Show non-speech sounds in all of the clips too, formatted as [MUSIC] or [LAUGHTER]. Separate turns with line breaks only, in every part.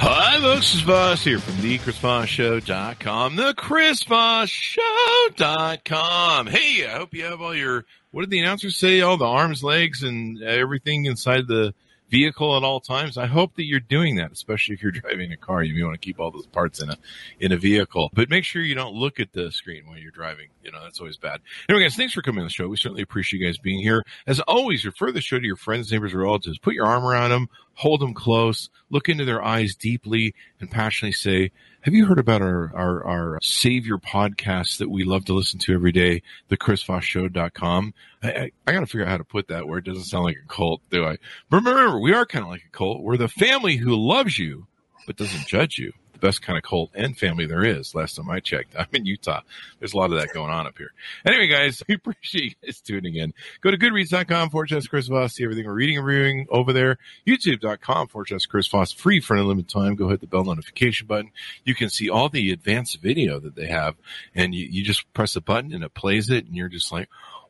Hi, folks. Is Voss here from the ChrisVossShow.com, the ChrisVossShow.com. Hey, I hope you have all your, what did the announcers say? All the arms, legs, and everything inside the vehicle at all times. I hope that you're doing that, especially if you're [LAUGHS] driving a car. You may want to keep all those parts in a in a vehicle, but make sure you don't look at the screen while you're driving. You know that's always bad. Anyway, guys, thanks for coming on the show. We certainly appreciate you guys being here. As always, refer the show to your friends, neighbors, or relatives. Put your arm around them, hold them close, look into their eyes deeply, and passionately say, have you heard about our, our, our savior podcast that we love to listen to every day, the chrisvossshow.com? I, I, I got to figure out how to put that where it doesn't sound like a cult, do I? But remember, we are kind of like a cult. We're the family who loves you, but doesn't judge you the best kind of cult and family there is. Last time I checked, I'm in Utah. There's a lot of that going on up here. Anyway, guys, [LAUGHS] we appreciate you guys tuning in. Go to goodreads.com forward slash Chris Voss. See everything we're reading and reviewing over there. YouTube.com forward slash Chris Voss. Free for an unlimited time. Go hit the bell notification button. You can see all the advanced video that they have and you, you just press a button and it plays it and you're just like,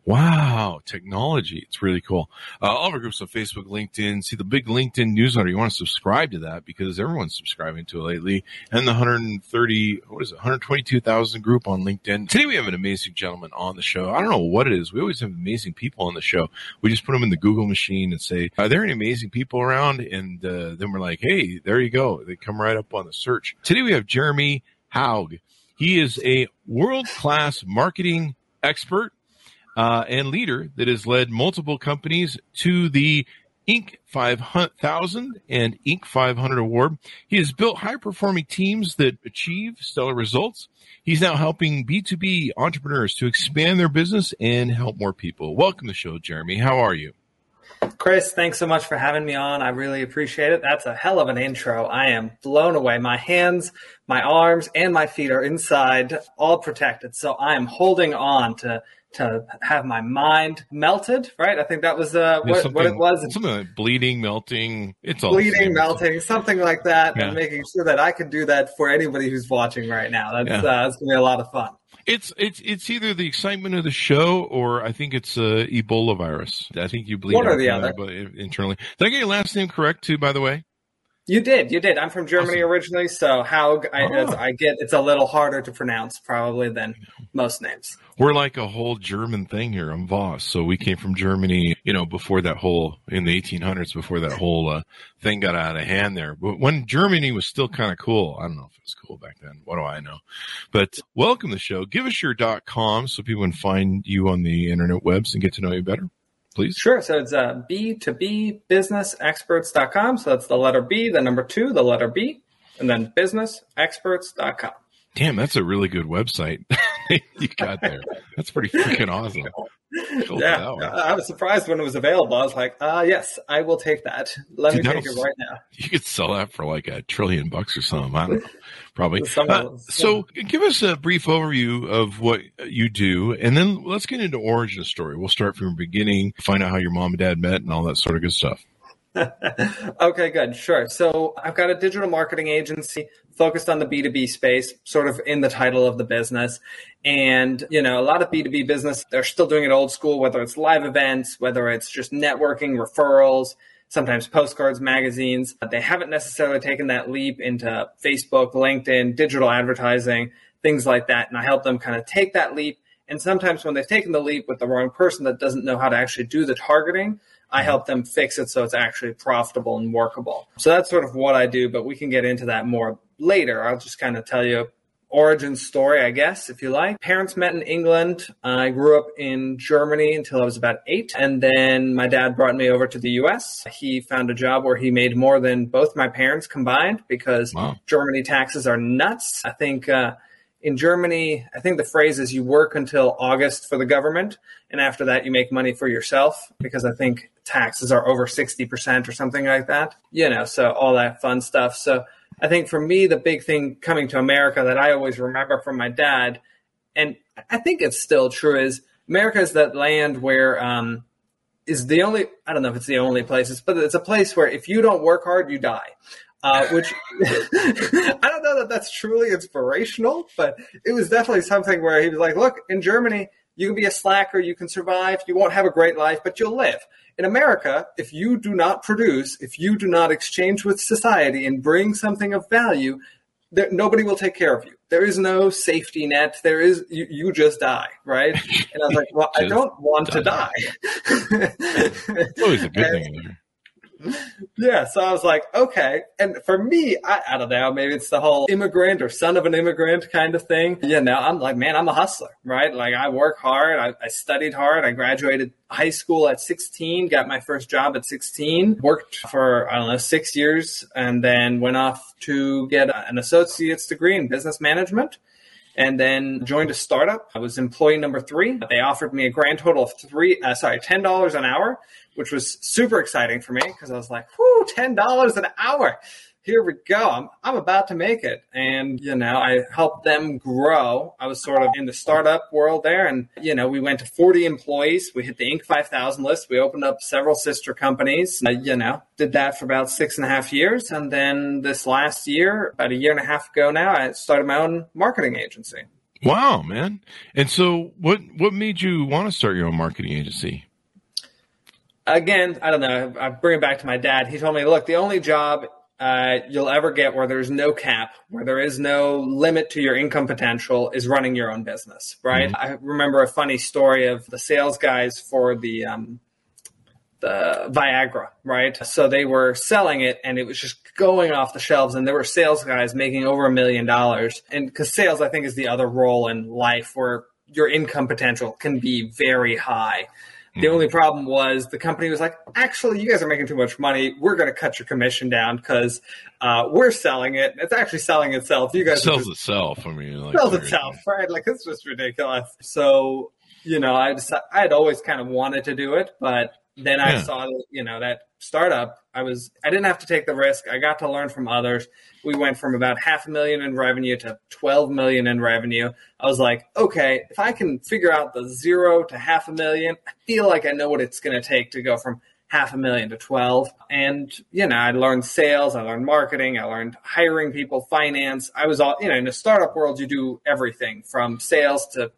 Wow, technology. It's really cool. Uh, all of our groups on Facebook, LinkedIn, see the big LinkedIn newsletter. You want to subscribe to that because everyone's subscribing to it lately. And the 130, what is it, 122,000 group on LinkedIn. Today we have an amazing gentleman on the show. I don't know what it is. We always have amazing people on the show. We just put them in the Google machine and say, are there any amazing people around? And uh, then we're like, hey, there you go. They come right up on the search. Today we have Jeremy Haug. He is a world class marketing expert uh, and leader that has led multiple companies to the Inc. 5000 and Inc. 500 award. He has built high performing teams that achieve stellar results. He's now helping B2B entrepreneurs to expand their business and help more people. Welcome to the show, Jeremy. How are you?
Chris, thanks so much for having me on. I really appreciate it. That's a hell of an intro. I am blown away. My hands, my arms, and my feet are inside, all protected. So I am holding on to to have my mind melted, right? I think that was uh, what, what, it was.
Something like bleeding, melting. It's all
bleeding, melting, something like that, yeah. and making sure that I can do that for anybody who's watching right now. That's yeah. uh, that's gonna be a lot of fun.
It's it's it's either the excitement of the show or I think it's uh, Ebola virus. I think you bleed
one or the other
internally. Did I get your last name correct too? By the way.
You did, you did. I'm from Germany awesome. originally, so how I, oh. I, get it's a little harder to pronounce probably than most names.
We're like a whole German thing here. I'm Voss, so we came from Germany. You know, before that whole in the 1800s, before that whole uh, thing got out of hand there. But when Germany was still kind of cool, I don't know if it was cool back then. What do I know? But welcome to the show. Give us your dot com so people can find you on the internet webs and get to know you better please?
Sure. So it's uh, B2B businessexperts.com. So that's the letter B, the number two, the letter B, and then businessexperts.com.
Damn, that's a really good website [LAUGHS] [LAUGHS] you got there. That's pretty freaking awesome.
yeah, I was surprised when it was available. I was like, uh, yes, I will take that. Let Dude, me take it right now.
You could sell that for like a trillion bucks or something. I don't know. Probably. Uh, so give us a brief overview of what you do, and then let's get into origin story. We'll start from the beginning, find out how your mom and dad met and all that sort of good stuff. [LAUGHS]
okay, good. Sure. So I've got a digital marketing agency focused on the B2B space, sort of in the title of the business. And, you know, a lot of B2B business, they're still doing it old school, whether it's live events, whether it's just networking, referrals, sometimes postcards, magazines. They haven't necessarily taken that leap into Facebook, LinkedIn, digital advertising, things like that. And I help them kind of take that leap. And sometimes when they've taken the leap with the wrong person that doesn't know how to actually do the targeting, I help them fix it so it's actually profitable and workable. So that's sort of what I do, but we can get into that more later. I'll just kind of tell you origin story, I guess, if you like. Parents met in England. I grew up in Germany until I was about eight. And then my dad brought me over to the US. He found a job where he made more than both my parents combined because wow. Germany taxes are nuts. I think, uh, In Germany, I think the phrase is you work until August for the government, and after that, you make money for yourself because I think taxes are over 60% or something like that. You know, so all that fun stuff. So I think for me, the big thing coming to America that I always remember from my dad, and I think it's still true, is America is that land where um, is the only I don't know if it's the only place, but it's a place where if you don't work hard, you die. Uh, which [LAUGHS] I don't know that that's truly inspirational, but it was definitely something where he was like, "Look, in Germany, you can be a slacker, you can survive, you won't have a great life, but you'll live." In America, if you do not produce, if you do not exchange with society and bring something of value, there, nobody will take care of you. There is no safety net. There is you, you just die, right? And I was like, well, I [LAUGHS] don't want die. to
die. [LAUGHS] It's always a good and, thing there
yeah, so I was like, okay. And for me, I, I, don't know, maybe it's the whole immigrant or son of an immigrant kind of thing. You know, I'm like, man, I'm a hustler, right? Like I work hard. I, I studied hard. I graduated high school at 16, got my first job at 16, worked for, I don't know, six years, and then went off to get an associate's degree in business management and then joined a startup. I was employee number three. They offered me a grand total of three, uh, sorry, ten dollars an hour, which was super exciting for me because I was like, "Whoo, ten dollars an hour! Here we go. I'm, I'm about to make it. And, you know, I helped them grow. I was sort of in the startup world there. And, you know, we went to 40 employees. We hit the Inc. 5000 list. We opened up several sister companies. Uh, you know, did that for about six and a half years. And then this last year, about a year and a half ago now, I started my own marketing agency.
Wow, man. And so what, what made you want to start your own marketing agency?
Again, I don't know. I bring it back to my dad. He told me, look, the only job uh, you'll ever get where there's no cap, where there is no limit to your income potential, is running your own business, right? Mm-hmm. I remember a funny story of the sales guys for the um, the Viagra, right? So they were selling it and it was just going off the shelves, and there were sales guys making over a million dollars. And because sales, I think, is the other role in life where your income potential can be very high. The mm-hmm. only problem was the company was like, actually, you guys are making too much money. We're going to cut your commission down because uh, we're selling it. It's actually selling itself. You guys
it sells just, itself. I mean,
like, sells itself, right? Like it's just ridiculous. So you know, I just I had always kind of wanted to do it, but then I yeah. saw you know that startup. I was I didn't have to take the risk. I got to learn from others. We went from about half a million in revenue to 12 million in revenue. I was like, okay, if I can figure out the zero to half a million, I feel like I know what it's going to take to go from half a million to 12. And, you know, I learned sales, I learned marketing, I learned hiring people, finance. I was all, you know, in the startup world, you do everything from sales to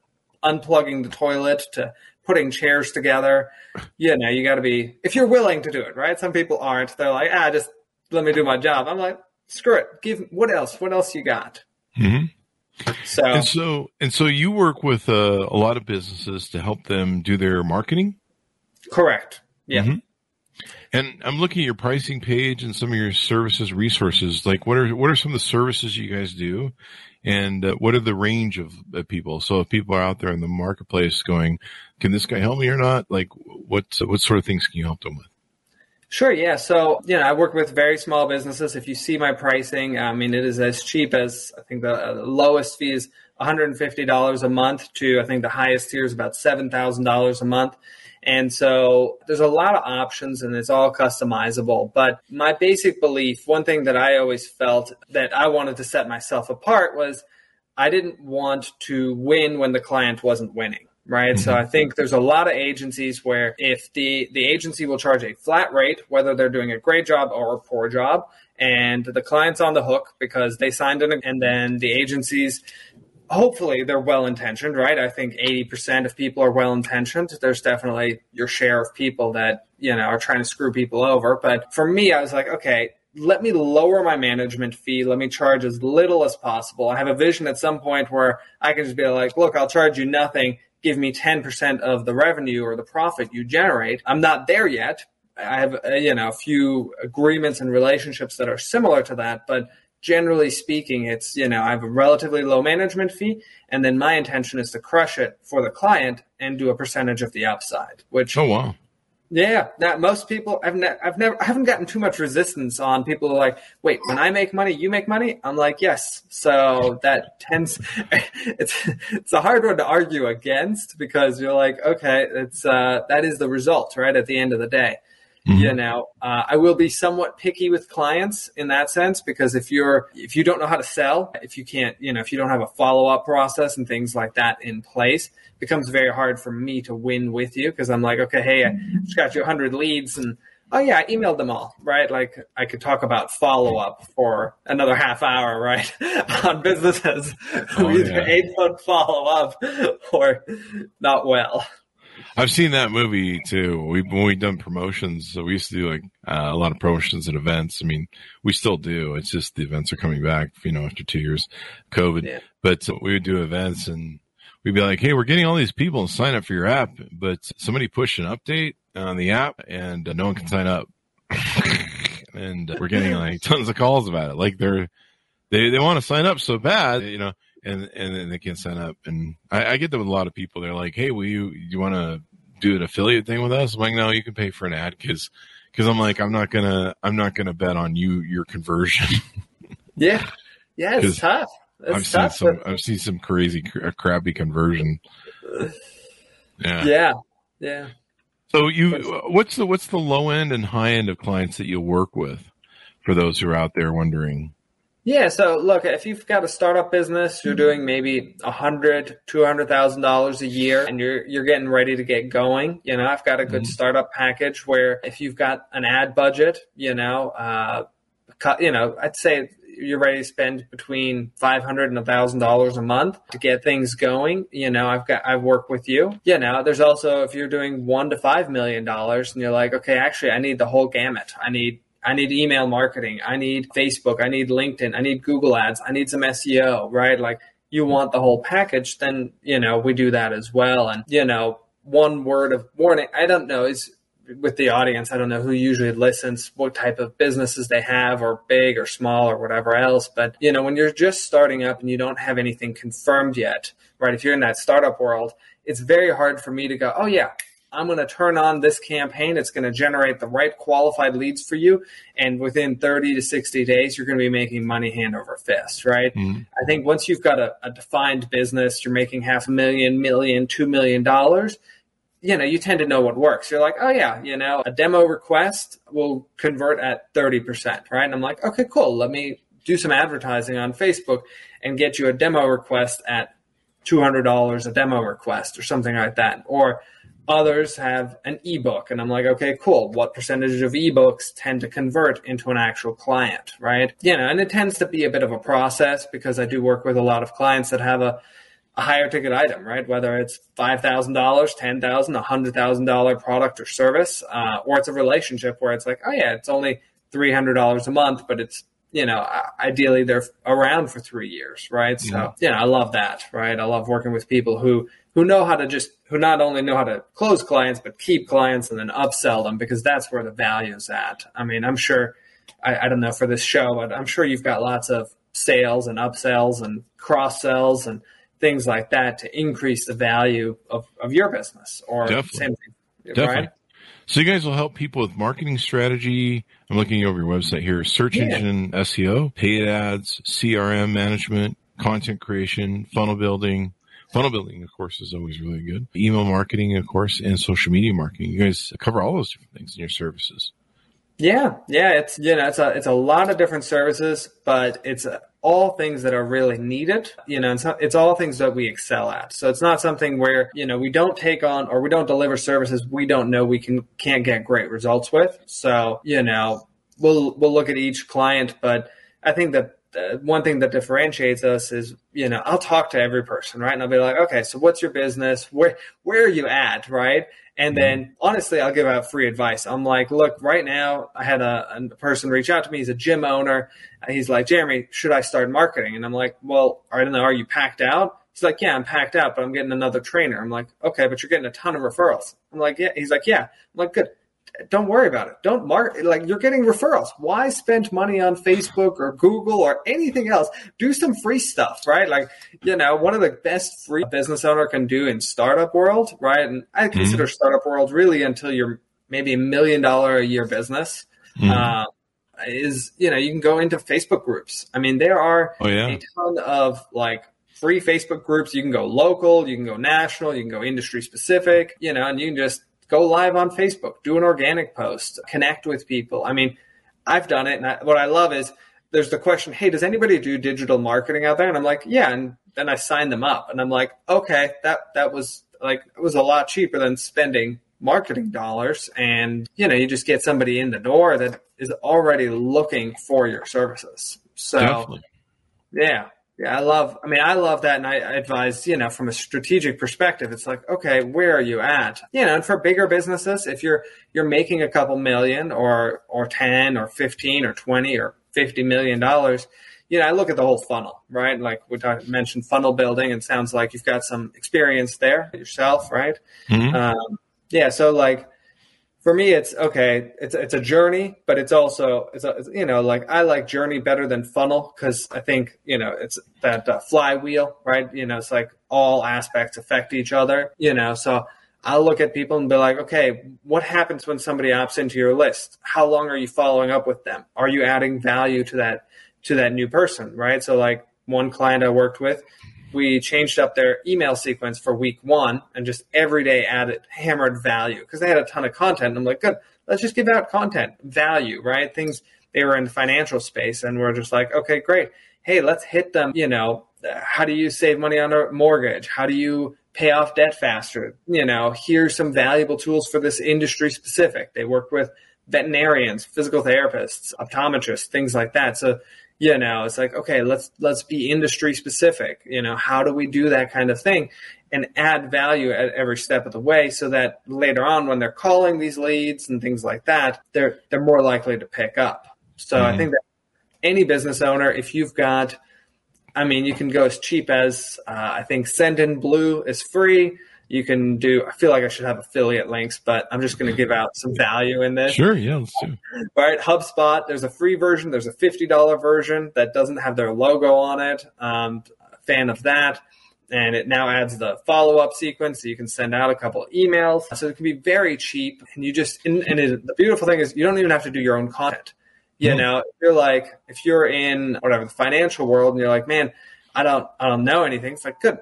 unplugging the toilet to putting chairs together. You know, you got to be, if you're willing to do it, right? Some people aren't. They're like, ah, just let me do my job. I'm like, screw it. Give, what else? What else you got?
Mm-hmm. So, and so, and so you work with uh, a lot of businesses to help them do their marketing?
Correct. Yeah. Mm-hmm.
And I'm looking at your pricing page and some of your services resources. Like, what are what are some of the services you guys do, and uh, what are the range of uh, people? So if people are out there in the marketplace going, "Can this guy help me or not?" Like, what what sort of things can you help them with?
Sure, yeah. So, you know, I work with very small businesses. If you see my pricing, I mean, it is as cheap as I think the, uh, the lowest fee is $150 a month to I think the highest tier is about $7,000 a month. And so there's a lot of options and it's all customizable. But my basic belief, one thing that I always felt that I wanted to set myself apart was I didn't want to win when the client wasn't winning. Right. Mm-hmm. So I think there's a lot of agencies where if the, the agency will charge a flat rate, whether they're doing a great job or a poor job, and the client's on the hook because they signed it, and then the agencies hopefully they're well intentioned, right? I think 80% of people are well intentioned. There's definitely your share of people that, you know, are trying to screw people over. But for me, I was like, okay, let me lower my management fee. Let me charge as little as possible. I have a vision at some point where I can just be like, look, I'll charge you nothing. Give me 10% of the revenue or the profit you generate. I'm not there yet. I have, uh, you know, a few agreements and relationships that are similar to that, but generally speaking, it's, you know, I have a relatively low management fee, and then my intention is to crush it for the client and do a percentage of the upside, which
oh, wow.
Yeah, now most people I've ne- I've never I haven't gotten too much resistance on people who are like, wait, when I make money, you make money. I'm like, yes. So that tends [LAUGHS] it's it's a hard one to argue against because you're like, okay, it's uh, that is the result, right? At the end of the day. Mm-hmm. You know, uh, I will be somewhat picky with clients in that sense because if you're if you don't know how to sell, if you can't, you know, if you don't have a follow up process and things like that in place, it becomes very hard for me to win with you because I'm like, okay, hey, I just got you 100 leads and oh yeah, I emailed them all, right? Like I could talk about follow up for another half hour, right? [LAUGHS] on businesses who oh, either yeah. A don't follow up [LAUGHS] or not well.
I've seen that movie too. We when we done promotions, so we used to do like uh, a lot of promotions at events. I mean, we still do. It's just the events are coming back, you know, after two years, COVID. Yeah. But uh, we would do events and we'd be like, "Hey, we're getting all these people to sign up for your app, but somebody pushed an update on the app and uh, no one can sign up." and we're getting like tons of calls about it. Like they're they they want to sign up so bad, you know and and then they can't sign up. And I, I get that with a lot of people. They're like, "Hey, will you you want to do an affiliate thing with us?" I'm like, "No, you can pay for an ad because because I'm like I'm not gonna I'm not gonna bet on you your conversion." [LAUGHS]
yeah, yeah, it's tough. It's
I've
tough,
seen some I've seen some crazy uh, crappy conversion. [SIGHS]
Yeah, yeah, yeah.
So you, uh, what's the what's the low end and high end of clients that you work with? For those who are out there wondering.
Yeah. So look, if you've got a startup business, you're doing maybe a hundred, two hundred thousand dollars a year, and you're you're getting ready to get going. You know, I've got a good mm-hmm. startup package where if you've got an ad budget, you know, uh, you know, I'd say you're ready to spend between five hundred and a thousand dollars a month to get things going. You know, I've got I've worked with you. You know, there's also if you're doing one to five million dollars and you're like, okay, actually, I need the whole gamut. I need I need email marketing. I need Facebook. I need LinkedIn. I need Google ads. I need some SEO, right? Like you want the whole package, then, you know, we do that as well. And, you know, one word of warning, I don't know, is with the audience, I don't know who usually listens, what type of businesses they have, or big or small or whatever else. But, you know, when you're just starting up and you don't have anything confirmed yet, right? If you're in that startup world, it's very hard for me to go, oh, yeah, I'm going to turn on this campaign. It's going to generate the right qualified leads for you. And within 30 to 60 days, you're going to be making money hand over fist, right? Mm-hmm. I think once you've got a, a, defined business, you're making half a million, million, two million dollars, you know, you tend to know what works. You're like, oh yeah, you know, a demo request will convert at 30%, right? And I'm like, okay, cool. Let me do some advertising on Facebook and get you a demo request at $200 a demo request or something like that. Or, Others have an ebook, and I'm like, okay, cool. What percentage of ebooks tend to convert into an actual client, right? You know, and it tends to be a bit of a process because I do work with a lot of clients that have a, a higher ticket item, right? Whether it's five thousand dollars, ten thousand, a hundred thousand dollar product or service, uh, or it's a relationship where it's like, oh yeah, it's only three hundred dollars a month, but it's you know, ideally they're around for three years, right? So, yeah. you know, I love that, right? I love working with people who who know how to just who not only know how to close clients but keep clients and then upsell them because that's where the value is at. I mean, I'm sure I, I don't know for this show, but I'm sure you've got lots of sales and upsells and cross sells and things like that to increase the value of, of your business or
Definitely. same thing. Definitely. Right? So you guys will help people with marketing strategy. I'm looking over your website here. Search yeah. engine SEO, paid ads, CRM management, content creation, funnel building, Funnel building, of course, is always really good. Email marketing, of course, and social media marketing. You guys cover all those different things in your services.
Yeah, yeah, it's you know it's a it's a lot of different services, but it's all things that are really needed. You know, it's, it's all things that we excel at. So it's not something where you know we don't take on or we don't deliver services we don't know we can can't get great results with. So you know we'll we'll look at each client, but I think that one thing that differentiates us is, you know, I'll talk to every person, right? And I'll be like, okay, so what's your business? Where where are you at, right? And then mm-hmm. honestly, I'll give out free advice. I'm like, look, right now, I had a, a person reach out to me. He's a gym owner. He's like, Jeremy, should I start marketing? And I'm like, well, I don't know. Are you packed out? He's like, yeah, I'm packed out, but I'm getting another trainer. I'm like, okay, but you're getting a ton of referrals. I'm like, yeah. He's like, yeah. I'm like, good don't worry about it. Don't mark like you're getting referrals. Why spend money on Facebook or Google or anything else? Do some free stuff, right? Like, you know, one of the best free business owner can do in startup world, right? And I mm-hmm. consider mm-hmm. startup world really until you're maybe a million dollar a year business,
Mhm.
uh, is you know you can go into Facebook groups. I mean, there are
Oh, yeah.
a ton of like free Facebook groups. You can go local, you can go national, you can go industry specific, you know, and you can just go live on Facebook, do an organic post, connect with people. I mean, I've done it, and I, what I love is there's the question, hey, does anybody do digital marketing out there? And I'm like, yeah, and then I sign them up, and I'm like, okay, that that was like it was a lot cheaper than spending marketing dollars, and you know, you just get somebody in the door that is already looking for your services. So
Definitely.
yeah. Yeah, I love, I mean, I love that. And I, I advise, you know, from a strategic perspective, it's like, okay, where are you at? You know, and for bigger businesses, if you're, you're making a couple million or, or 10 or 15 or 20 or 50 million dollars, you know, I look at the whole funnel, right? Like we talked, mentioned funnel building and sounds like you've got some experience there yourself, right?
Mhm.
Um, yeah. So like for me, it's okay. It's it's a journey, but it's also it's, a, it's you know like I like journey better than funnel because I think you know it's that uh, flywheel, right? You know, it's like all aspects affect each other. You know, so I'll look at people and be like, okay, what happens when somebody opts into your list? How long are you following up with them? Are you adding value to that to that new person, right? So like one client I worked with, we changed up their email sequence for week one and just every day added hammered value because they had a ton of content. I'm like, good, let's just give out content, value, right? Things they were in the financial space and we're just like, okay, great. Hey, let's hit them, you know, how do you save money on a mortgage? How do you pay off debt faster? You know, here's some valuable tools for this industry specific. They worked with veterinarians, physical therapists, optometrists, things like that. So, you know, it's like, okay, let's let's be industry specific. You know, how do we do that kind of thing and add value at every step of the way so that later on when they're calling these leads and things like that, they're they're more likely to pick up. So I
Mhm.
think that any business owner, if you've got I mean, you can go as cheap as uh, I think Sendinblue is free. You can do. I feel like I should have affiliate links, but I'm just going to give out some value in this.
Sure. Yeah. Let's do.
right, HubSpot. There's a free version. There's a fifty dollar version that doesn't have their logo on it. Um, fan of that, and it now adds the follow up sequence, so you can send out a couple of emails. So it can be very cheap, and you just and, and it, the beautiful thing is you don't even have to do your own content. You know, if you're like if you're in whatever the financial world, and you're like, man, I don't I don't know anything. It's like good.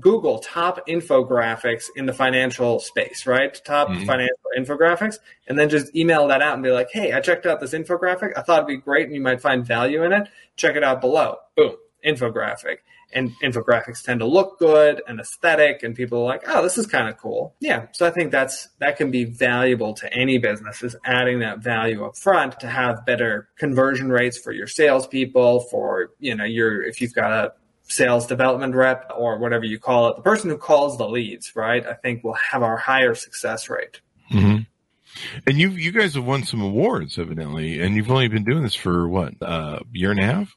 Google top infographics in the financial space, right? Top
Mhm.
financial infographics, and then just email that out and be like, hey, I checked out this infographic. I thought it'd be great and you might find value in it. Check it out below. Boom, infographic. And infographics tend to look good and aesthetic, and people are like, oh, this is kind of cool. Yeah. So I think that's that can be valuable to any business is adding that value up front to have better conversion rates for your salespeople, for you know, your if you've got a sales development rep or whatever you call it, the person who calls the leads, right? I think will have our higher success rate.
Mhm. And you you guys have won some awards evidently, and you've only been doing this for what a year and a half.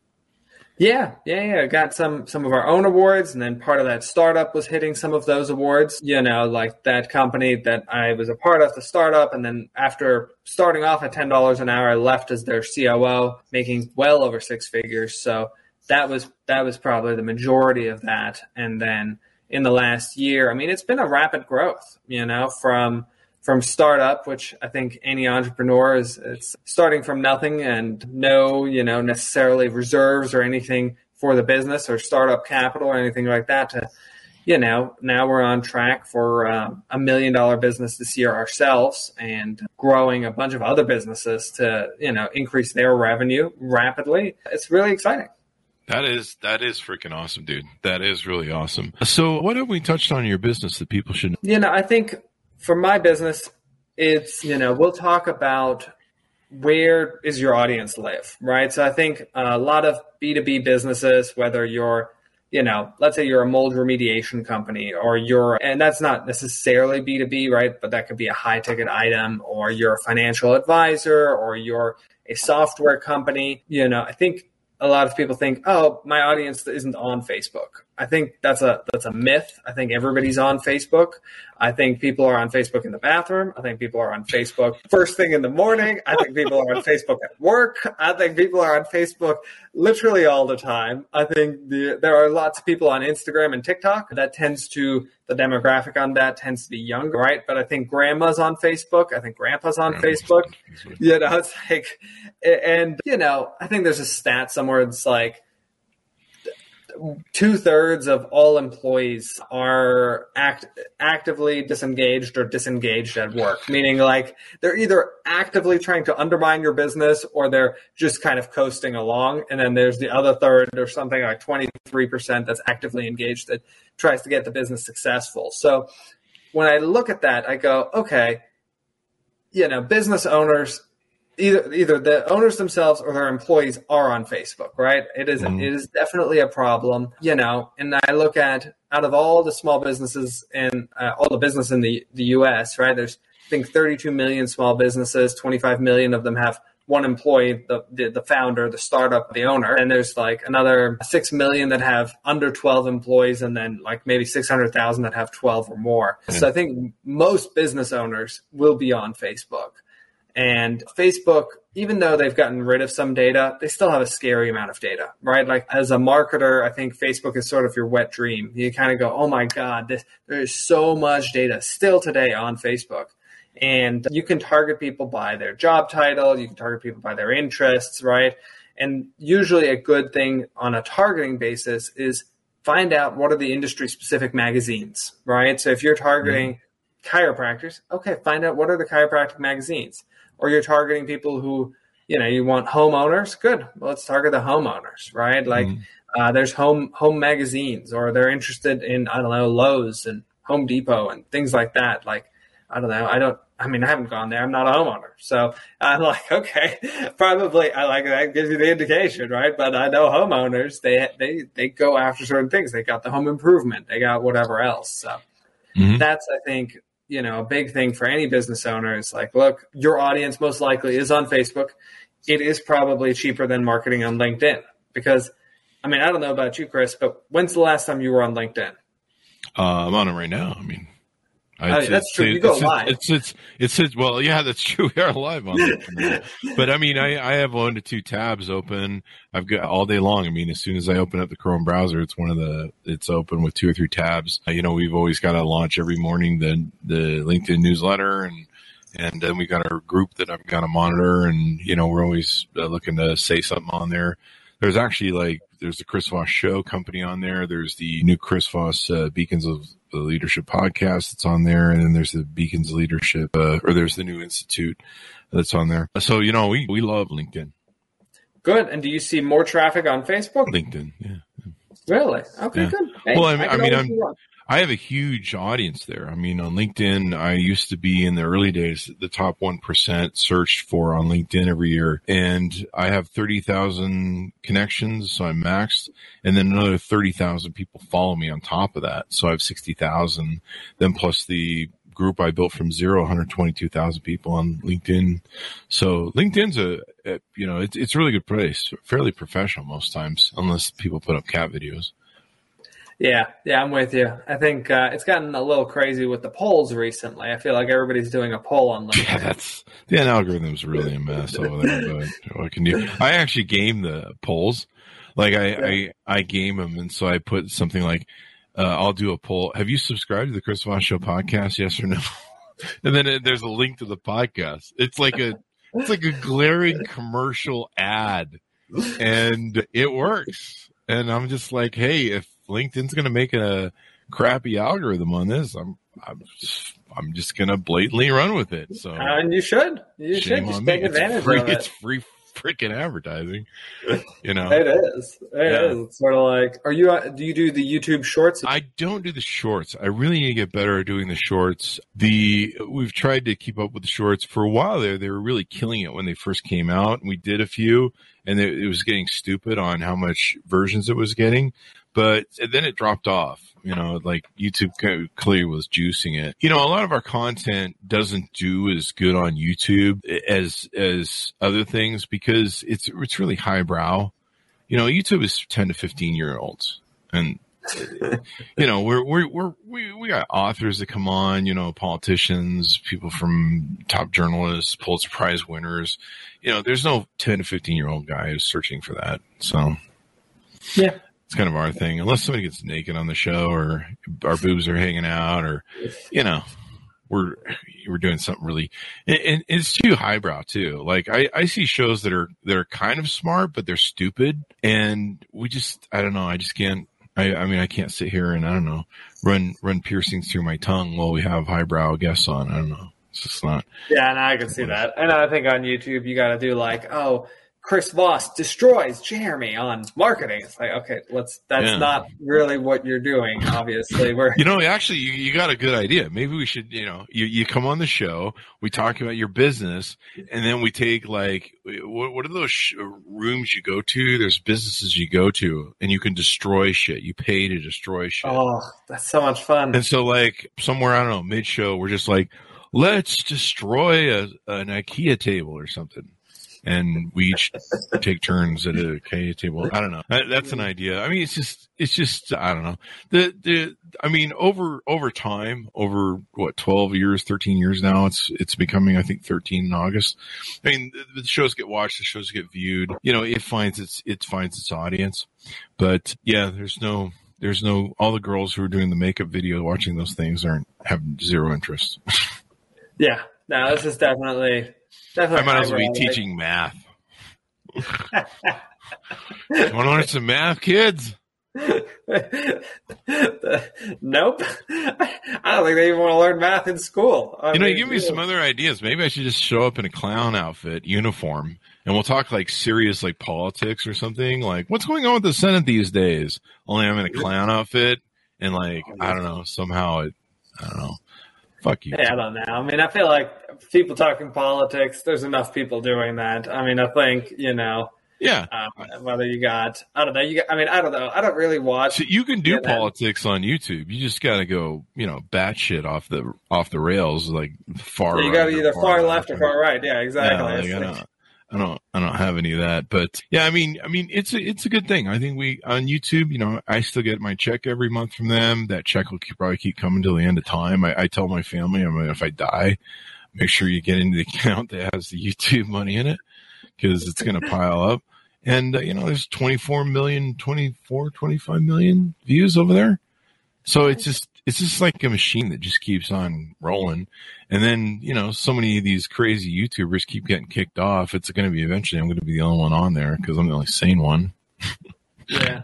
Yeah, yeah, yeah. Got some some of our own awards, and then part of that startup was hitting some of those awards. You know, like that company that I was a part of, the startup, and then after starting off at ten dollars an hour, I left as their COO, making well over six figures. So that was that was probably the majority of that. And then in the last year, I mean, it's been a rapid growth. You know, from from startup, which I think any entrepreneur is it's starting from nothing and no, you know, necessarily reserves or anything for the business or startup capital or anything like that to, you know, now we're on track for um, a million dollar business this year ourselves and growing a bunch of other businesses to, you know, increase their revenue rapidly. It's really exciting.
That is that is freaking awesome, dude. That is really awesome. So, what have we touched on your business that people should? Know?
You know, I think for my business, it's, you know, we'll talk about where is your audience live, right? So I think a lot of B2B businesses, whether you're, you know, let's say you're a mold remediation company or you're, and that's not necessarily B2B, right? But that could be a high ticket item or you're a financial advisor or you're a software company. You know, I think a lot of people think, oh, my audience isn't on Facebook. I think that's a that's a myth. I think everybody's on Facebook. I think people are on Facebook in the bathroom. I think people are on Facebook first thing in the morning. I think people are on Facebook at work. I think people are on Facebook literally all the time. I think the, there are lots of people on Instagram and TikTok. That tends to the demographic on that tends to be younger, right? But I think grandma's on Facebook. I think grandpa's on Facebook. You know, it's like, and you know, I think there's a stat somewhere. It's like two thirds of all employees are act, actively disengaged or disengaged at work, meaning like they're either actively trying to undermine your business or they're just kind of coasting along. And then there's the other third or something like 23% that's actively engaged that tries to get the business successful. So when I look at that, I go, okay, you know, business owners either either the owners themselves or their employees are on Facebook, right? It is, mm. it is definitely a problem, you know. And I look at out of all the small businesses and uh, all the business in the the U.S., right? There's I think 32 million small businesses. 25 million of them have one employee, the, the, the founder, the startup, the owner, and there's like another six million that have under 12 employees, and then like maybe 600,000 that have 12 or more. Mm. So I think most business owners will be on Facebook. And Facebook, even though they've gotten rid of some data, they still have a scary amount of data, right? Like as a marketer, I think Facebook is sort of your wet dream. You kind of go, oh my God, this, there's so much data still today on Facebook. And you can target people by their job title, you can target people by their interests, right? And usually a good thing on a targeting basis is find out what are the industry specific magazines, right? So if you're targeting mm-hmm. chiropractors, okay, find out what are the chiropractic magazines or you're targeting people who, you know, you want homeowners. Good. Well, let's target the homeowners, right? Like, mm uh, there's home home magazines, or they're interested in I don't know Lowe's and Home Depot and things like that. Like, I don't know. I don't. I mean, I haven't gone there. I'm not a homeowner, so [LAUGHS] I'm like, okay, [LAUGHS] probably. I like that gives you the indication, right? But I know homeowners. They they they go after certain things. They got the home improvement. They got whatever else. So mm-hmm. that's I think you know, a big thing for any business owner is like, look, your audience most likely is on Facebook. It is probably cheaper than marketing on LinkedIn because, I mean, I don't know about you, Chris, but when's the last time you were on LinkedIn?
Uh, I'm on it right now. I mean,
I, oh, that's true. you go
it's,
live.
It's, it's, it's, it's, well, yeah, that's [LAUGHS] true. We are live on that. but I mean, I, I have one to two tabs open. I've got all day long. I mean, as soon as I open up the Chrome browser, it's one of the, it's open with two or three tabs. Uh, you know, we've always got to launch every morning the, the LinkedIn newsletter and, and then we got our group that I've got to monitor and, you know, we're always uh, looking to say something on there. There's actually like, there's the Chris Voss show company on there. There's the new Chris Voss uh, Beacons of the leadership podcast that's on there, and then there's the Beacons Leadership, uh, or there's the new institute that's on there. So you know, we we love LinkedIn.
Good. And do you see more traffic on Facebook?
LinkedIn, yeah.
Really? Okay, yeah. good.
Hey, well, I, I, I mean, I'm I have a huge audience there. I mean, on LinkedIn, I used to be in the early days, the top 1% searched for on LinkedIn every year. And I have 30,000 connections. So I'm maxed. And then another 30,000 people follow me on top of that. So I have 60,000. Then plus the group I built from zero, 122,000 people on LinkedIn. So LinkedIn's a, a you know, it's, it's a really good place, fairly professional most times, unless people put up cat videos.
Yeah, yeah, I'm with you. I think uh, it's gotten a little crazy with the polls recently. I feel like everybody's doing a poll on LinkedIn.
Yeah, that's the algorithm's really a mess over there. But what can you? I actually game the polls. Like I, yeah. I, I game them, and so I put something like, uh, "I'll do a poll. Have you subscribed to the Chris Voss Show podcast? Yes or no?" [LAUGHS] and then it, there's a link to the podcast. It's like a, it's like a glaring commercial ad, and it works. And I'm just like, hey, if LinkedIn's going to make a crappy algorithm on this. I'm I'm just, I'm just going to blatantly run with it. So
and you should you should just take advantage
it's free,
of it.
It's free freaking advertising. You know,
it is. It yeah. is. It's sort of like, are you? Uh, do you do the YouTube Shorts?
I don't do the Shorts. I really need to get better at doing the Shorts. The we've tried to keep up with the Shorts for a while. There, they were really killing it when they first came out. We did a few, and it was getting stupid on how much versions it was getting but then it dropped off. You know, like YouTube clearly was juicing it. You know, a lot of our content doesn't do as good on YouTube as as other things because it's it's really highbrow. You know, YouTube is ten to fifteen year olds, and you know, we're, we're, we're, we, we got authors that come on, you know, politicians, people from top journalists, Pulitzer Prize winners. You know, there's no 10 to 15 year old guy who's searching for that. So,
yeah,
it's kind of our thing, unless somebody gets naked on the show or our boobs are hanging out or, you know, we're we're doing something really and, and, it's too highbrow too. Like I, I see shows that are that are kind of smart but they're stupid. And we just i don't know. I just can't i i mean i can't sit here and i don't know run run piercings through my tongue while we have highbrow guests on. I don't know. It's just not
yeah and i can see that. And i think on youtube you got to do like oh Chris Voss destroys Jeremy on marketing. It's like, okay, let's. That's yeah. not really what you're doing. Obviously, we're.
You know, actually, you, you got a good idea. Maybe we should. You know, you you come on the show, we talk about your business, and then we take like, what, what are those sh- rooms you go to? There's businesses you go to, and you can destroy shit. You pay to destroy shit.
Oh, that's so much fun.
And so, like, somewhere I don't know, mid show, we're just like, let's destroy a, an IKEA table or something and we each take turns at a table. I don't know. that's an idea. I mean, it's just, it's just, I don't know. The, the, I mean, over, over time, over what, 12 years, 13 years now, it's, it's becoming, I think, 13 in August. I mean, the, the shows get watched, the shows get viewed, you know, it finds its, it finds its audience. But yeah, there's no, there's no, all the girls who are doing the makeup video watching those things aren't, have zero interest. [LAUGHS]
yeah. No, this is definitely
I might as well be teaching math. Want to learn some math, kids? [LAUGHS]
nope. I don't think they even want to learn math in school.
I you know, mean, give me some other ideas. Maybe I should just show up in a clown outfit, uniform, and we'll talk like serious, like politics or something. Like, what's going on with the Senate these days? Only I'm in a clown outfit, and like, oh, I don't know, somehow it, I don't know. Fuck you.
Yeah, I don't know. I mean, I feel like people talking politics. There's enough people doing that. I mean, I think you know.
Yeah.
Um, whether you got, I don't know. You, got, I mean, I don't know. I don't really watch.
So you can do politics on YouTube. You just got to go, you know, batshit off the off the rails, like far.
Yeah, you got to either far, far left or far right. Yeah, exactly.
Yeah, like, I don't I don't have any of that. But yeah, I mean I mean it's a it's a good thing. I think we on YouTube, you know, I still get my check every month from them. That check will keep, probably keep coming till the end of time. I, I tell my family, I mean, if I die, make sure you get into the [LAUGHS] account that has the YouTube money in it because it's going to pile up. And uh, you know, there's 24 million, 24, 25 million views over there. So it's just it's just like a machine that just keeps on rolling. And then, you know, so many of these crazy YouTubers keep getting kicked off. It's going to be eventually I'm going to be the only one on there because I'm the only sane one. [LAUGHS]
yeah.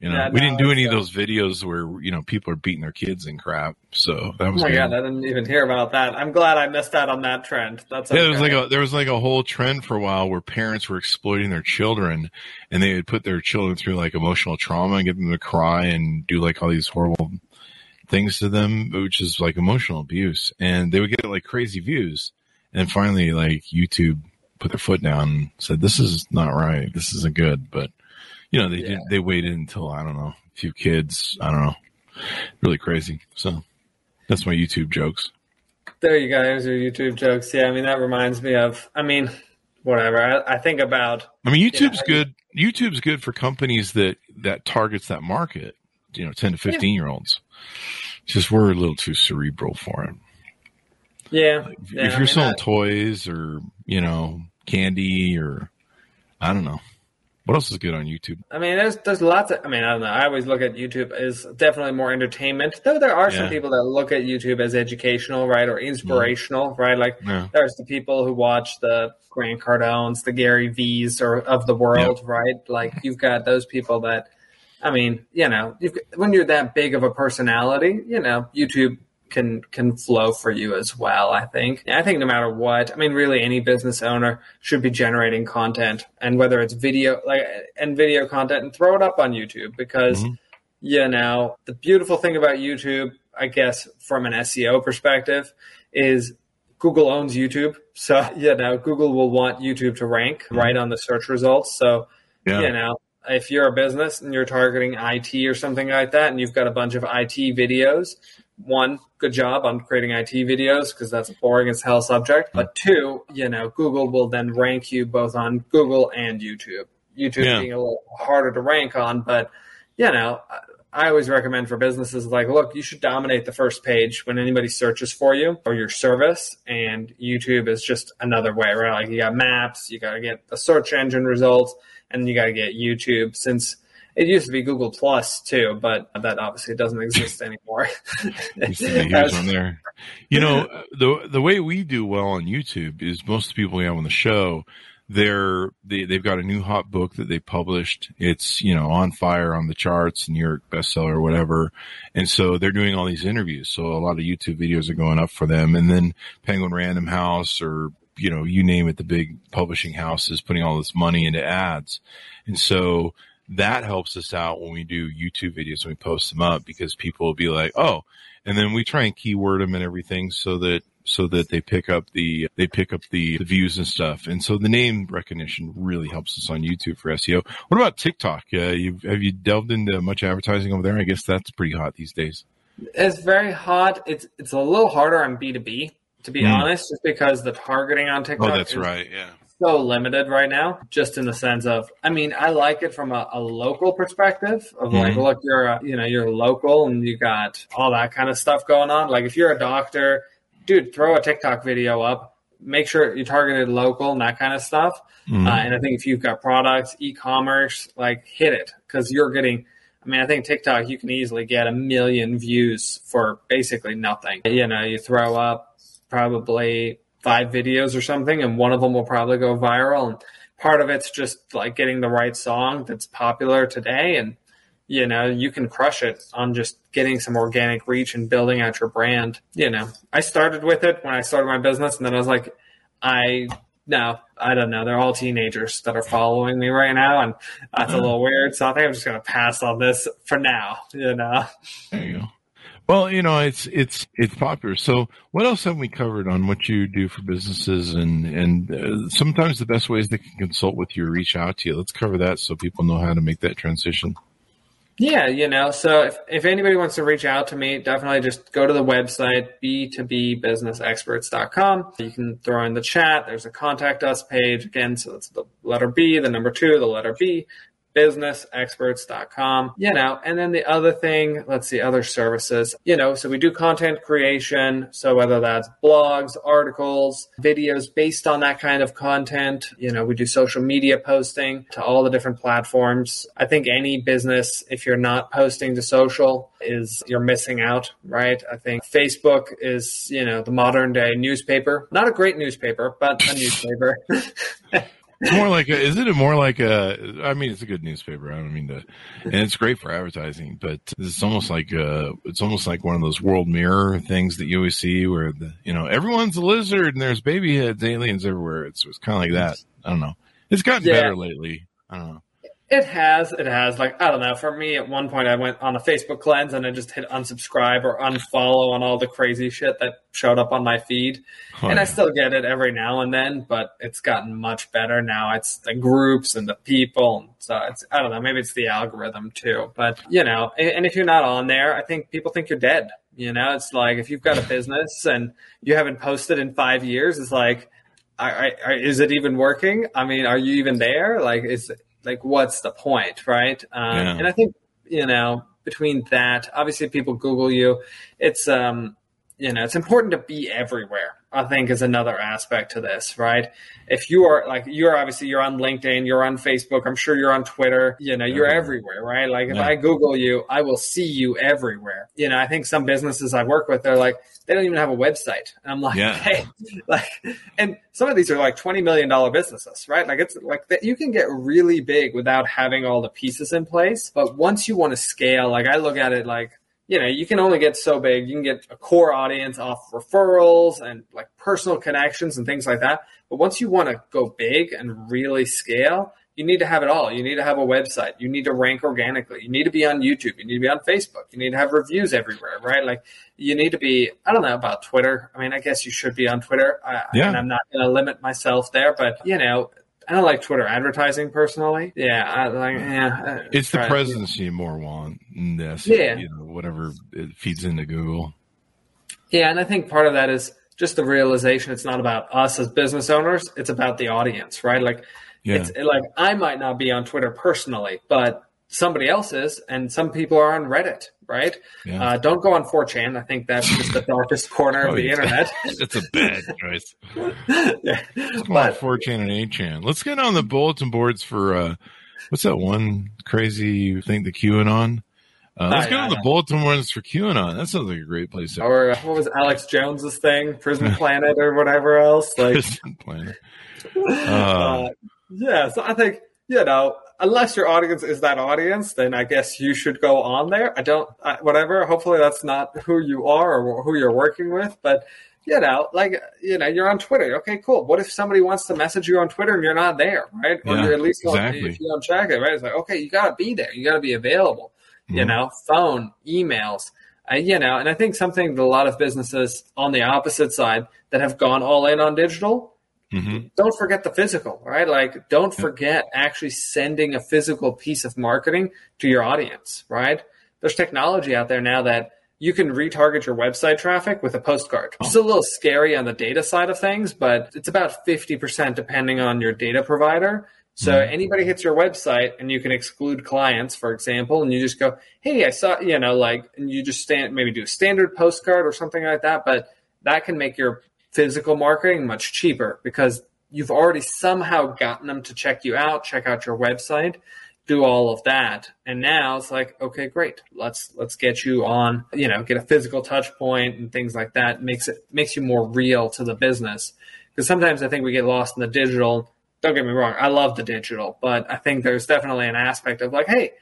You know, yeah, we no, didn't do any of those videos where you know people are beating their kids and crap. So that was.
Oh my good. god, I didn't even hear about that. I'm glad I missed out on that trend. That's
okay. yeah. There was like a there was like a whole trend for a while where parents were exploiting their children, and they would put their children through like emotional trauma and get them to cry and do like all these horrible things to them, which is like emotional abuse, and they would get like crazy views. And finally, like YouTube put their foot down and said, "This is not right. This isn't good." But you know, they yeah. did. They waited until I don't know, a few kids. I don't know, really crazy. So that's my YouTube jokes.
There you go. There's your YouTube jokes. Yeah, I mean that reminds me of. I mean, whatever. I, I think about.
I mean, YouTube's you know, good. YouTube's good for companies that that targets that market. You know, ten to fifteen yeah. year olds just we're a little too cerebral for it.
Yeah.
Like,
yeah
if you're mean, selling toys or, you know, candy or I don't know. What else is good on YouTube?
I mean, there's there's lots of. I mean, I don't know. I always look at YouTube as definitely more entertainment. Though there are yeah. some people that look at YouTube as educational, right, or inspirational, right? Like yeah. there's the people who watch the Grant Cardones, the Gary V's, or of the world, right? Like you've got those people that I mean, you know, when you're that big of a personality, you know, YouTube can can flow for you as well. I think. I think no matter what, I mean, really, any business owner should be generating content, and whether it's video, like and video content, and throw it up on YouTube because, mm-hmm. you know, the beautiful thing about YouTube, I guess, from an SEO perspective, is Google owns YouTube, so [LAUGHS] you know, Google will want YouTube to rank mm-hmm. right on the search results. So. Yeah. You know, if you're a business and you're targeting IT or something like that, and you've got a bunch of IT videos, one, good job on creating IT videos because that's a boring as hell subject. But two, you know, Google will then rank you both on Google and YouTube. YouTube yeah. being a little harder to rank on, but you know, I always recommend for businesses like, look, you should dominate the first page when anybody searches for you or your service. And YouTube is just another way, right? Like you got maps, you got to get the search engine results, and you got to get YouTube since it used to be Google Plus too, but that obviously doesn't exist [LAUGHS] anymore.
used to be [LAUGHS] huge on there. You know, [LAUGHS] the the way we do well on YouTube is most of the people we have on the show they're they, they've got a new hot book that they published it's you know on fire on the charts new york bestseller or whatever and so they're doing all these interviews so a lot of youtube videos are going up for them and then penguin random house or you know you name it the big publishing houses putting all this money into ads and so that helps us out when we do youtube videos and we post them up because people will be like oh and then we try and keyword them and everything so that so that they pick up the they pick up the, the, views and stuff. And so the name recognition really helps us on YouTube for SEO. What about TikTok? Uh, have you delved into much advertising over there? I guess that's pretty hot these days.
It's very hot. It's it's a little harder on B two B to be mm. honest, just because the targeting on TikTok.
Oh, that's right. Yeah.
So limited right now, just in the sense of, I mean, I like it from a, a local perspective of mm-hmm. like, look, you're, a, you know, you're local and you got all that kind of stuff going on. Like if you're a doctor dude, throw a TikTok video up. Make sure you targeted local and that kind of stuff. Mm-hmm. Uh, and I think if you've got products, e-commerce, like hit it because you're getting. I mean, I think TikTok you can easily get a million views for basically nothing. You know, you throw up probably five videos or something, and one of them will probably go viral. And part of it's just like getting the right song that's popular today, and you know, you can crush it on just getting some organic reach and building out your brand. You know, I started with it when I started my business, and then I was like, I no, I don't know. They're all teenagers that are following me right now, and that's a uh-huh. little weird. So I think I'm just gonna pass on this for now. You know.
There you go. Well, you know, it's it's it's popular. So, what else have we covered on what you do for businesses, and and uh, sometimes the best ways they can consult with you, or reach out to you. Let's cover that so people know how to make that transition.
Yeah, you know, so if, if anybody wants to reach out to me, definitely just go to the website, b2bbusinessexperts.com. You can throw in the chat. There's a contact us page. Again, so it's the letter B, the number two, the letter B, businessexperts.com, you know, and then the other thing, let's see, other services, you know, so we do content creation. So whether that's blogs, articles, videos based on that kind of content, you know, we do social media posting to all the different platforms. I think any business, if you're not posting to social, is you're missing out, right? I think Facebook is, you know, the modern day newspaper. Not a great newspaper, but a newspaper. [LAUGHS]
It's more like a, is it a more like a, I mean, it's a good newspaper. I don't mean to, and it's great for advertising, but it's almost like a, it's almost like one of those world mirror things that you always see where the, you know, everyone's a lizard and there's baby heads, aliens everywhere. It's, it's kind of like that. I don't know. It's gotten yeah. better lately. I don't know.
It has. It has. Like, I don't know. For me, at one point, I went on a Facebook cleanse and I just hit unsubscribe or unfollow on all the crazy shit that showed up on my feed. Oh, and yeah. I still get it every now and then, but it's gotten much better now. It's the groups and the people. So it's, I don't know. Maybe it's the algorithm too. But, you know, and if you're not on there, I think people think you're dead. You know, it's like if you've got a business and you haven't posted in five years, it's like, I, I, is it even working? I mean, are you even there? Like, is like what's the point, right? Um, yeah. And I think you know between that, obviously people Google you. It's um, you know it's important to be everywhere. I think is another aspect to this, right? If you are like you're obviously you're on LinkedIn, you're on Facebook, I'm sure you're on Twitter, you know, you're everywhere, right? Like if yeah. I Google you, I will see you everywhere. You know, I think some businesses I work with, they're like, they don't even have a website. And I'm like, yeah. hey, [LAUGHS] like, and some of these are like $20 million businesses, right? Like it's like that you can get really big without having all the pieces in place. But once you want to scale, like I look at it like, you know, you can only get so big. You can get a core audience off referrals and like personal connections and things like that. But once you want to go big and really scale, you need to have it all. You need to have a website. You need to rank organically. You need to be on YouTube. You need to be on Facebook. You need to have reviews everywhere, right? Like you need to be, I don't know about Twitter. I mean, I guess you should be on Twitter. I, yeah. And I'm not going to limit myself there, but you know, I don't like Twitter advertising personally. Yeah, I like hmm. yeah.
Uh, it's the presence you more want in this. Yeah, you know, whatever it feeds into Google.
Yeah, and I think part of that is just the realization it's not about us as business owners; it's about the audience, right? Like, yeah. it's like I might not be on Twitter personally, but somebody else's, and some people are on Reddit, right?
Yeah.
Uh, don't go on 4chan. I think that's just the darkest [LAUGHS] corner of
Oh,
the
yeah.
internet. [LAUGHS]
That's a bad choice. [LAUGHS]
yeah. But
4chan and 8chan. Let's get on the bulletin boards for uh what's that one crazy thing, the QAnon? Uh, let's
Oh,
get
yeah,
on the bulletin boards for QAnon. That sounds like a great place to
or uh, what was Alex Jones's thing, Prison Planet or whatever else? Like,
Prison Planet.
uh, yeah. So I think you know, unless your audience is that audience, then I guess you should go on there. I don't, I, whatever. Hopefully, that's not who you are or who you're working with, but. You know, like you know, you're on Twitter. Okay, cool. What if somebody wants to message you on Twitter and you're not there, right? Or you're at least
exactly.
if you don't check it, right? It's like, okay, you got to be there. You got to be available. You
Mhm.
know, phone, emails, uh, you know, and I think something that a lot of businesses on the opposite side that have gone all in on digital
Mhm.
don't forget the physical, right? Like, don't forget actually sending a physical piece of marketing to your audience, right? There's technology out there now that you can retarget your website traffic with a postcard. It's a little scary on the data side of things, but it's about 50% depending on your data provider. So anybody hits your website and you can exclude clients, for example, and you just go, Hey, I saw, you know, like, and you just stand, maybe do a standard postcard or something like that. But that can make your physical marketing much cheaper because you've already somehow gotten them to check you out, check out your website, do all of that. And now it's like, okay, great. Let's let's get you on, you know, get a physical touch point and things like that. Makes it makes you more real to the business. Because sometimes I think we get lost in the digital. Don't get me wrong, I love the digital, but I think there's definitely an aspect of like, hey,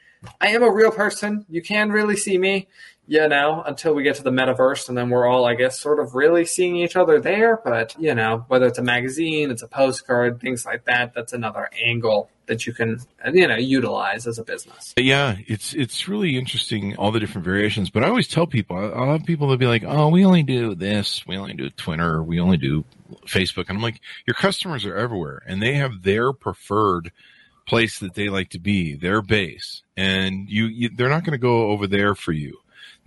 I am a real person. You can really see me, you know, until we get to the metaverse, and then we're all, I guess, sort of really seeing each other there. But you know, whether it's a magazine, it's a postcard, things like that, that's another angle that you can, you know, utilize as a business.
Yeah, it's it's really interesting all the different variations. But I always tell people, I- I'll have people that be like, "Oh, we only do this, we only do Twitter, we only do Facebook," and I'm like, "Your customers are everywhere, and they have their preferred place that they like to be, their base, and you, you they're not going to go over there for you.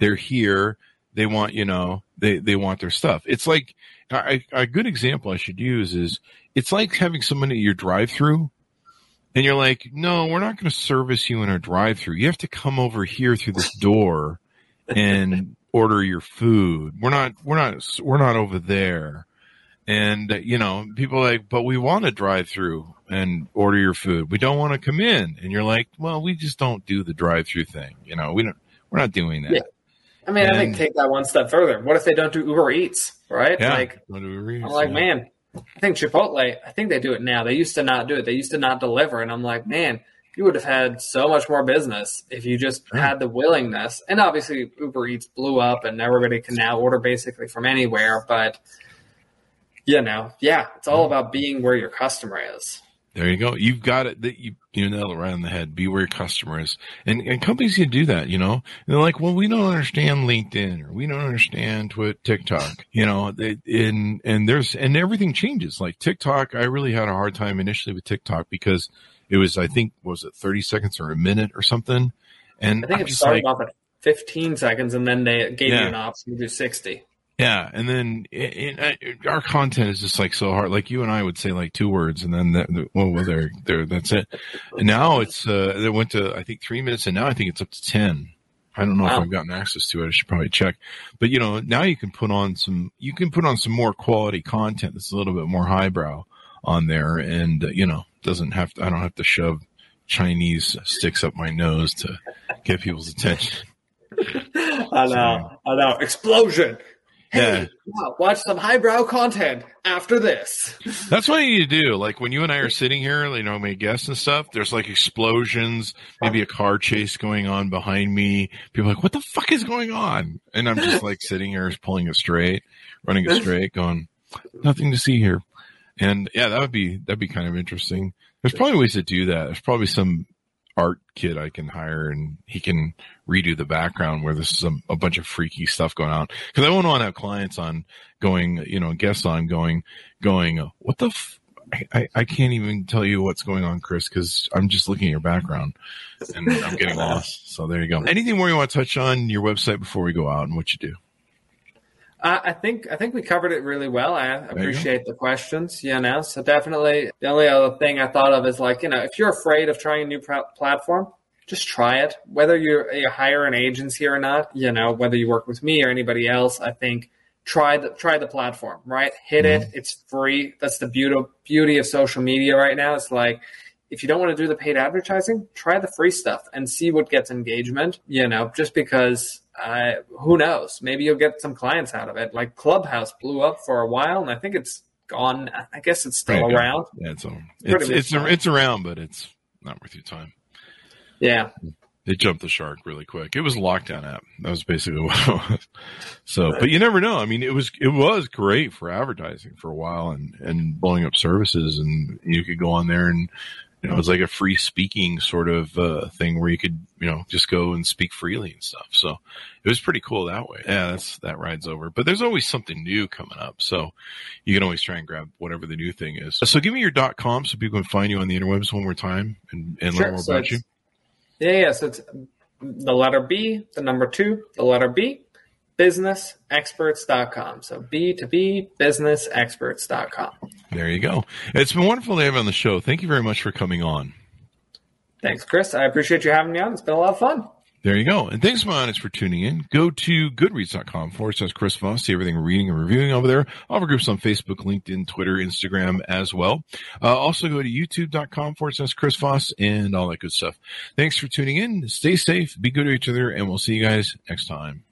They're here. They want you know they they want their stuff. It's like a, a good example I should use is it's like having someone at your drive-through and you're like, no, we're not going to service you in our drive through. You have to come over here through this door and [LAUGHS] order your food. We're not, we're not, we're not over there. And, uh, you know, people are like, but we want to drive through and order your food. We don't want to come in. And you're like, well, we just don't do the drive through thing. You know, we don't, we're not doing that.
Yeah. I mean, I think take that one step further. What if they don't do Uber Eats, right?
Yeah.
Like,
What do we read?
I'm like,
Yeah.
man, I think Chipotle, I think they do it now. They used to not do it. They used to not deliver. And I'm like, man, you would have had so much more business if you just
Sure.
had the willingness. And obviously, Uber Eats blew up and everybody can now order basically from anywhere. But, you know, yeah, it's all about being where your customer is.
There you go. You've got it. That you you nailed it right on the head. Be where your customer is, and and companies can do that. You know, and they're like, well, we don't understand LinkedIn or we don't understand Twi- TikTok. You know, they, and and there's and everything changes. Like TikTok, I really had a hard time initially with TikTok because it was I think was it thirty seconds or a minute or something, and
I think
I'm
it started
like,
off at 15 seconds and then they gave
Yeah.
you an option to do 60.
Yeah, and then it, it, our content is just like so hard. Like you and I would say like two words, and then that, well, well, there, there, that's it. And now it's uh, it went to I think three minutes, and now I think it's up to ten. I don't know if I've gotten access to it. I should probably check. But you know, now you can put on some, you can put on some more quality content that's a little bit more highbrow on there, and uh, you know, doesn't have to. I don't have to shove Chinese sticks up my nose to get people's attention. [LAUGHS]
I know. I know. Explosion.
Yeah.
Wow, watch some highbrow content after this.
That's what you do. Like when you and I are sitting here, you know, my guests and stuff, there's like explosions, maybe a car chase going on behind me. People are like, what the fuck is going on? And I'm just like sitting here pulling it straight, running it straight, going, nothing to see here. And yeah, that would be, that'd be kind of interesting. There's probably ways to do that. There's probably some art kid I can hire and he can redo the background where there's some, a bunch of freaky stuff going on. Cause I wouldn't want to have clients on going, you know, guests on going, going, what the f- I, I, I can't even tell you what's going on, Chris, because I'm just looking at your background and I'm getting [LAUGHS] lost. So there you go. Anything more you want to touch on your website before we go out and what you do?
Uh, I think I think we covered it really well. I appreciate the questions. You know, so definitely the only other thing I thought of is like you know if you're afraid of trying a new pr- platform, just try it. Whether you're, you hire an agency or not, you know, whether you work with me or anybody else, I think try the try the platform, right? Hit mm-hmm. it. It's free. That's the beauty beauty of social media right now. It's like if you don't want to do the paid advertising, try the free stuff and see what gets engagement. You know, just because uh, who knows? Maybe you'll get some clients out of it. Like Clubhouse blew up for a while, and I think it's gone. I guess it's still right, around.
Yeah, it's it's it's, it's around, but it's not worth your time.
Yeah.
It jumped the shark really quick. It was a lockdown app. That was basically [LAUGHS] what it was. So, but you never know. I mean, it was it was great for advertising for a while and and blowing up services, and you could go on there and you know, it was like a free speaking sort of uh, thing where you could, you know, just go and speak freely and stuff. So it was pretty cool that way. Yeah, that's that rides over. But there's always something new coming up, so you can always try and grab whatever the new thing is. So give me your dot com so people can find you on the interwebs one more time and, and sure. learn more so about you.
Yeah, yeah. So it's the letter B, the number two, the letter B, businessexperts.com. So B2B businessexperts.com.
There you go. It's been wonderful to have you on the show. Thank you very much for coming on.
Thanks, Chris. I appreciate you having me on. It's been a lot of fun.
There you go. And thanks, my audience, for tuning in. Go to goodreads.com forward slash Chris Voss. See everything we're reading and reviewing over there. All of our groups on Facebook, LinkedIn, Twitter, Instagram as well. Uh, also go to youtube.com forward slash Chris Voss and all that good stuff. Thanks for tuning in. Stay safe, be good to each other, and we'll see you guys next time.